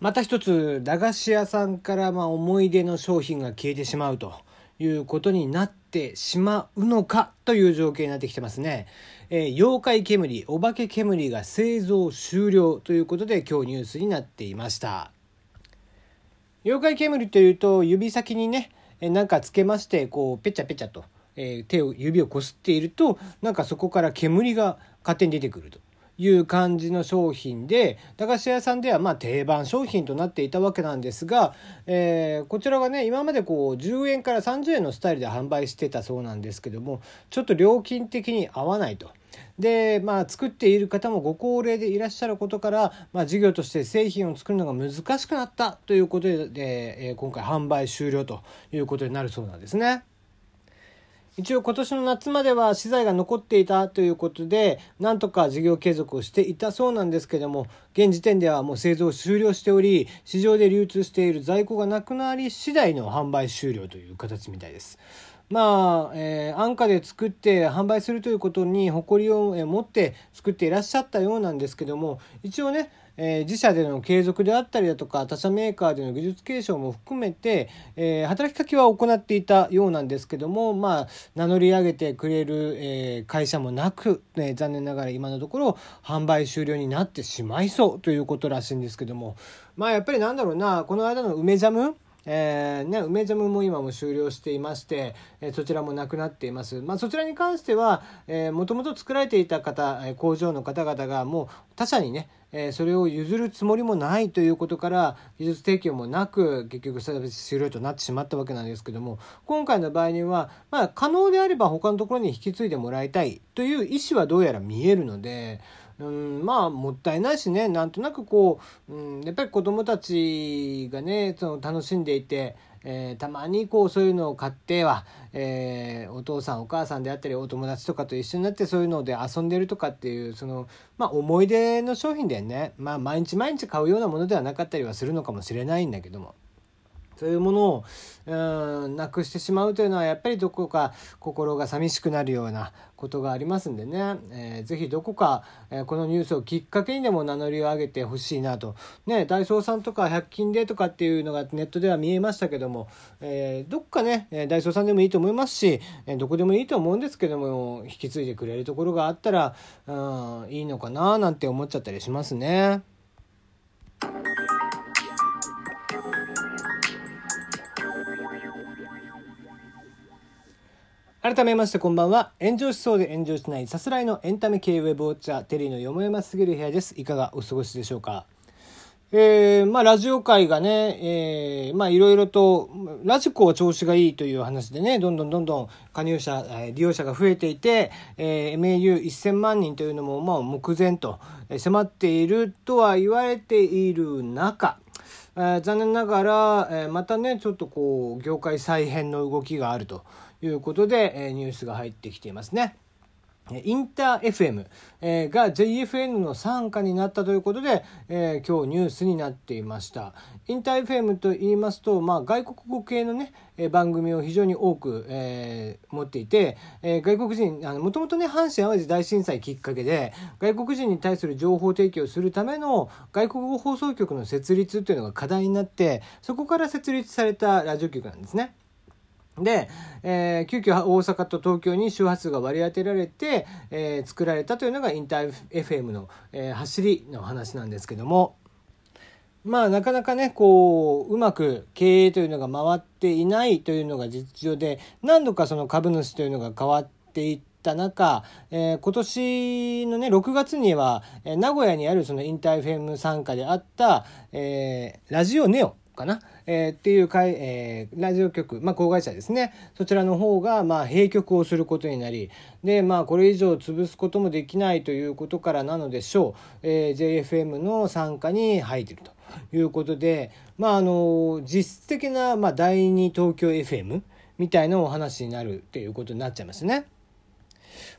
また一つ駄菓子屋さんからまあ思い出の商品が消えてしまうということになってしまうのかという状況になってきてますね。えー、妖怪煙、お化け煙が製造終了ということで今日ニュースになっていました。妖怪煙というと指先にね、なんかつけましてこうペチャペチャと、えー、手を指をこすっているとなんかそこから煙が勝手に出てくると。いう感じの商品で駄菓子屋さんではま定番商品となっていたわけなんですが、えー、こちらがね今までこう10円から30円のスタイルで販売してたそうなんですけどもちょっと料金的に合わないと。でまあ作っている方もご高齢でいらっしゃることから、まあ、事業として製品を作るのが難しくなったということで、えー、今回販売終了ということになるそうなんですね。一応今年の夏までは資材が残っていたということでなんとか事業継続をしていたそうなんですけども現時点ではもう製造終了しており市場で流通している在庫がなくなり次第の販売終了という形みたいです。まあ、えー、安価で作って販売するということに誇りを持って作っていらっしゃったようなんですけども一応ねえー、自社での継続であったりだとか他社メーカーでの技術継承も含めて、えー、働きかけは行っていたようなんですけども、まあ、名乗り上げてくれる、え、会社もなく、ね、残念ながら今のところ販売終了になってしまいそうということらしいんですけどもまあやっぱりなんだろうなこの間の梅ジャムえーね、梅ジャムも今も終了していまして、え、そちらもなくなっています。まあ、そちらに関しては、もともと作られていた方、工場の方々がもう他社にね、えそれを譲るつもりもないということから技術提供もなく結局サービス終了となってしまったわけなんですけども今回の場合には、まあ、可能であれば他のところに引き継いでもらいたいという意思はどうやら見えるので。うん、まあもったいないしねなんとなくこう、うん、やっぱり子どもたちがねその楽しんでいて、えー、たまにこうそういうのを買っては、えー、お父さんお母さんであったりお友達とかと一緒になってそういうので遊んでるとかっていうその、まあ、思い出の商品でね、まあ、毎日毎日買うようなものではなかったりはするのかもしれないんだけども。そういうものをうんなくしてしまうというのはやっぱりどこか心が寂しくなるようなことがありますんでね、えー、ぜどこか、えー、このニュースをきっかけにでも名乗りを上げてほしいなと。ね、ダイソーさんとか100均でとかっていうのがネットでは見えましたけども、えー、どっかね、ダイソーさんでもいいと思いますし、えどこでもいいと思うんですけども、引き継いでくれるところがあったら、うん、いいのかななんて思っちゃったりしますね。改めましてこんばんは。炎上しそうで炎上しないさすらいのエンタメ系ウェブウォッチャーテリーのよもやますぎる部屋です。いかがお過ごしでしょうか？えー、まあラジオ界がね、えー、まあいろいろとラジコは調子がいいという話でねどんどんどんどん加入者利用者が増えていて、えー、MAU1000 万人というのもまあ目前と迫っているとは言われている中、残念ながら、またねちょっとこう業界再編の動きがあると。いうことで、えー、ニュースが入ってきていますね。インター FM が JFN の傘下になったということで、えー、今日ニュースになっていました。インター FM と言いますと、まあ、外国語系のね、番組を非常に多く、えー、持っていて、えー、外国人、あの、もともとね、阪神淡路大震災きっかけで、外国人に対する情報提供するための外国語放送局の設立っていうのが課題になって、そこから設立されたラジオ局なんですね。で、えー、急遽大阪と東京に周波数が割り当てられて、えー、作られたというのがインター FM の、えー、走りの話なんですけども、まあなかなかね、こう、うまく経営というのが回っていないというのが実情で、何度かその株主というのが変わっていった中、えー、今年のね、6月には、えー、名古屋にあるそのインター FM 参加であった、えー、ラジオネオかな、えー、っていうかい、えー、ラジオ局、まあ、子会社ですね。そちらの方が、まあ、閉局をすることになり、で、まあ、これ以上潰すこともできないということからなのでしょう。えー、JFM の参加に入っているということで、まあ、あの、実質的な、まあ、第二東京 FM みたいなお話になるっていうことになっちゃいますね。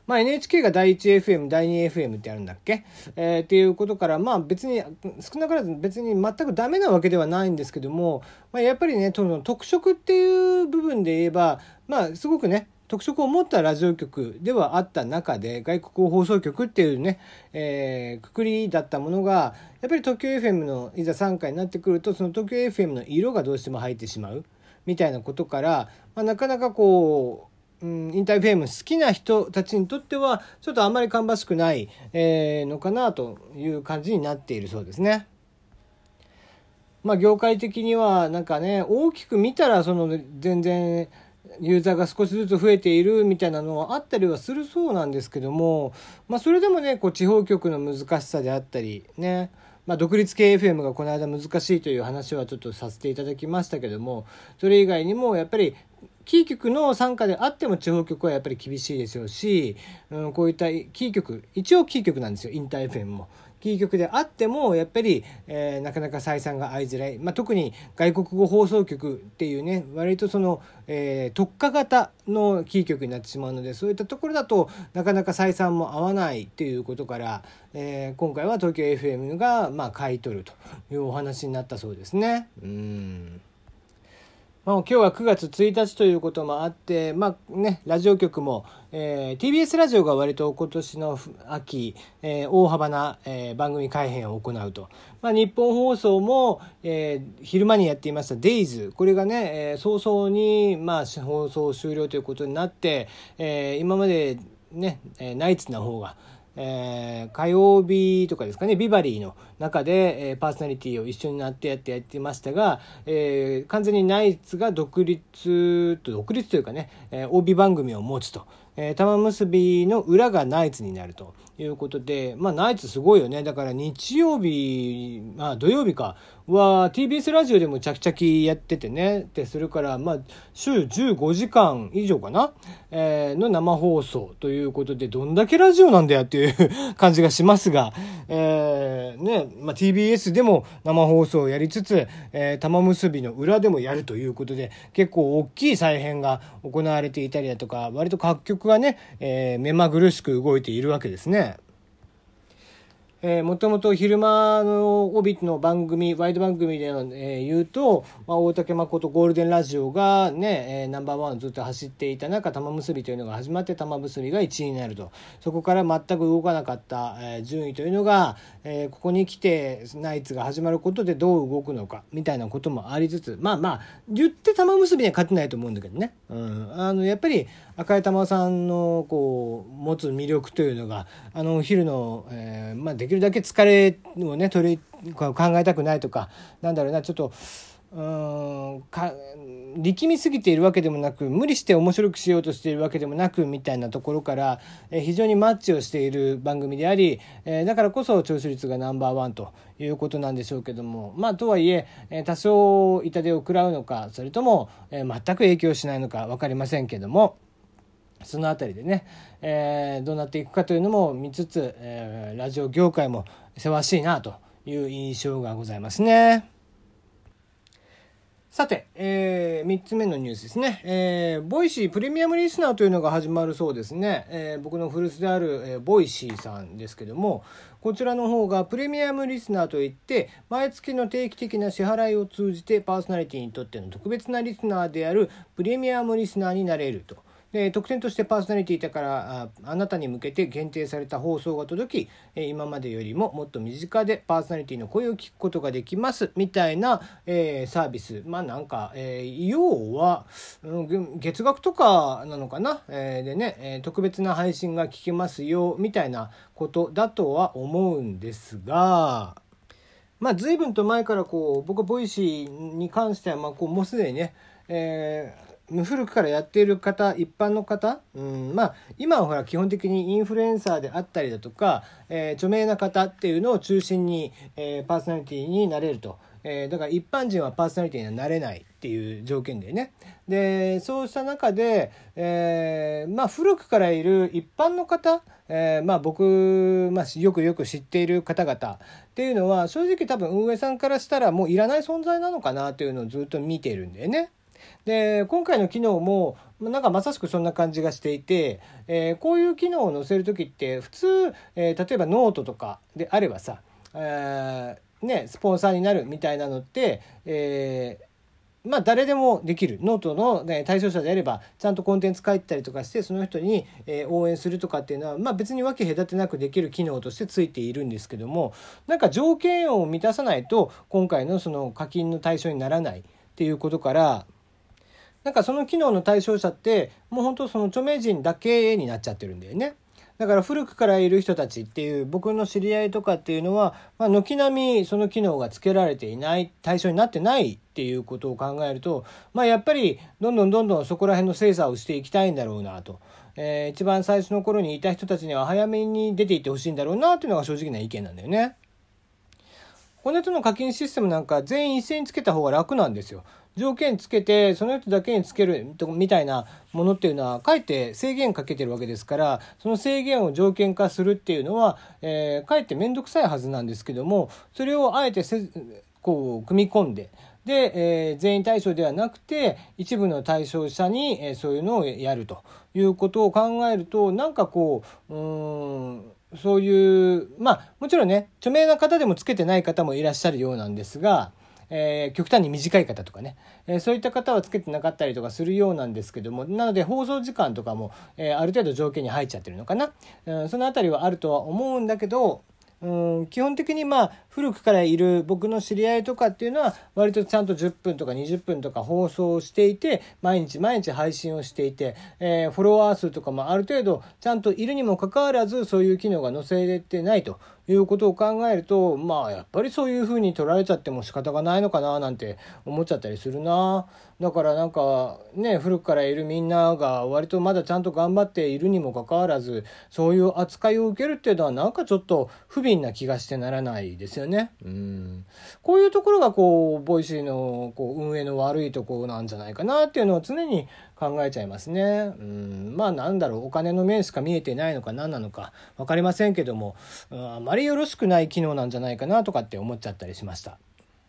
まあ、NHK が第 1FM 第 2FM ってあるんだっけ、えー、っていうことからまあ別に少なからず別に全くダメなわけではないんですけども、まあ、やっぱりね特色っていう部分で言えばまあすごくね特色を持ったラジオ局ではあった中で外国放送局っていうね、えー、くくりだったものがやっぱり東京 FM のいざ3回になってくるとその東京 FM の色がどうしても入ってしまうみたいなことから、まあ、なかなかこう、うん、インターフェーム好きな人たちにとってはちょっとあんまり芳しくない、えー、のかなという感じになっているそうですね。まあ業界的にはなんかね大きく見たらその全然ユーザーが少しずつ増えているみたいなのはあったりはするそうなんですけども、まあ、それでもねこう地方局の難しさであったりねまあ、独立系 FM がこの間難しいという話はちょっとさせていただきましたけどもそれ以外にもやっぱりキー局の参加であっても地方局はやっぱり厳しいでしょうし、うん、こういったキー局一応キー局なんですよインター FM も。キー局であってもやっぱり、えー、なかなか採算が合いづらい、まあ、特に外国語放送局っていうね割とその、えー、特化型のキー局になってしまうのでそういったところだとなかなか採算も合わないっていうことから、えー、今回は東京 FM が、まあ、買い取るというお話になったそうですね。うんまあ、今日は9月1日ということもあって、まあね、ラジオ局も、えー、TBS ラジオが割と今年の秋、えー、大幅な、えー、番組改編を行うと。まあ、日本放送も、えー、昼間にやっていました Days。これがね、えー、早々に、まあ、放送終了ということになって、えー、今までね、えー、ナイツな方が、えー、火曜日とかですかねビバリーの中で、えー、パーソナリティを一緒になってやってやってましたが、えー、完全にナイツが独立と独立というかね、えー、帯番組を持つと。えー、玉結びの裏がナイツになるということで、まあ、ナイツすごいよね。だから日曜日、まあ、土曜日かは TBS ラジオでもチャキチャキやっててね。で、それから、まあ、週15時間以上かな、えー、の生放送ということで、どんだけラジオなんだよっていう 感じがしますが、えー、ね、まあ、TBS でも生放送をやりつつ、えー、玉結びの裏でもやるということで、結構大きい再編が行われていたりだとか、割と各局がね、えー、目まぐるしく動いているわけですね。えー、もともと昼間の帯の番組、ワイド番組で、えー、言うと、まあ、大竹誠ゴールデンラジオがね、えー、ナンバーワンずっと走っていた中、玉結びというのが始まって、玉結びが1位になると。そこから全く動かなかった、えー、順位というのが、えー、ここに来て、ナイツが始まることでどう動くのか、みたいなこともありつつ、まあまあ、言って玉結びには勝てないと思うんだけどね。うん。あの、やっぱり、赤井玉さんの、こう、持つ魅力というのが、あの、昼の、えー、まあ、でききるだけ疲れをね取り考えたくないとかなんだろうなちょっとうんか力みすぎているわけでもなく無理して面白くしようとしているわけでもなくみたいなところから、え非常にマッチをしている番組であり、えだからこそ聴取率がナンバーワンということなんでしょうけどもまあとはいええ多少痛手を食らうのかそれとも、え全く影響しないのか分かりませんけども。その辺りでね、えー、どうなっていくかというのも見つつ、えー、ラジオ業界もせわしいなという印象がございますね。さて、えー、3つ目のニュースですね。えー、 Voicy プレミアムリスナーというのが始まるそうですね。えー、僕の古巣である、えー、 Voicy さんですけども、こちらの方がプレミアムリスナーといって、毎月の定期的な支払いを通じてパーソナリティにとっての特別なリスナーであるプレミアムリスナーになれると。で特典としてパーソナリティだからあなたに向けて限定された放送が届き今までよりももっと身近でパーソナリティの声を聞くことができますみたいな、えー、サービスまあなんか、えー、要は、うん、月額とかなのかな、えー、でね、え特別な配信が聞けますよみたいなことだとは思うんですが。まあ、随分と前からこう僕は Voicy に関してはまあこうもうすでにね、えー古くからやっている方一般の方、うん、まあ今はほら基本的にインフルエンサーであったりだとか、えー、著名な方っていうのを中心に、えー、パーソナリティになれると。えー、だから一般人はパーソナリティにはなれないっていう条件でね。で、そうした中で、えー、まあ古くからいる一般の方、えー、まあ僕、まあよくよく知っている方々っていうのは正直多分運営さんからしたらもういらない存在なのかなっていうのをずっと見てるんだよね。で今回の機能もなんかまさしくそんな感じがしていて、えー、こういう機能を載せる時って普通、えー、例えばノートとかであればさ、えー、ね、スポンサーになるみたいなのって、えまあ誰でもできる。ノートの、ね、対象者であればちゃんとコンテンツ書いたりとかしてその人に、え応援するとかっていうのは、まあ、別に分け隔てなくできる機能としてついているんですけどもなんか条件を満たさないと今回のその課金の対象にならないっていうことからなんかその機能の対象者ってもう本当その著名人だけになっちゃってるんだよね。だから古くからいる人たちっていう僕の知り合いとかっていうのは、まあ、軒並みその機能が付けられていない対象になってないっていうことを考えると、まあ、やっぱりどんどんどんどんそこら辺の精査をしていきたいんだろうなと、えー、一番最初の頃にいた人たちには早めに出ていってほしいんだろうなっていうのが正直な意見なんだよね。骨との課金システムなんか全員一斉につけた方が楽なんですよ。条件つけてその人だけにつけるみたいなものっていうのはかえって制限かけてるわけですからその制限を条件化するっていうのは、えー、かえって面倒くさいはずなんですけどもそれをあえてせこう組み込んでで、えー、全員対象ではなくて一部の対象者に、えー、そういうのをやるということを考えるとなんかこううんそういうまあもちろんね著名な方でもつけてない方もいらっしゃるようなんですがえー、極端に短い方とかね、えー、そういった方はつけてなかったりとかするようなんですけどもなので放送時間とかも、えー、ある程度条件に入っちゃってるのかな、うん、その辺りはあるとは思うんだけどうん基本的にまあ古くからいる僕の知り合いとかっていうのは割とちゃんと10分とか20分とか放送していて毎日毎日配信をしていて、えー、フォロワー数とかもある程度ちゃんといるにもかかわらずそういう機能が載せれてないと。いうことを考えるとまあやっぱりそういうふうに取られちゃっても仕方がないのかななんて思っちゃったりするなだからなんかね古くからいるみんなが割とまだちゃんと頑張っているにもかかわらずそういう扱いを受けるっていうのはなんかちょっと不憫な気がしてならないですよね。うんこういうところがこう Voicy のこう運営の悪いところなんじゃないかなっていうのを常に考えちゃいますね。うん、まあなんだろう、お金の面しか見えてないのか何なのか分かりませんけども、あまりよろしくない機能なんじゃないかなとかって思っちゃったりしました。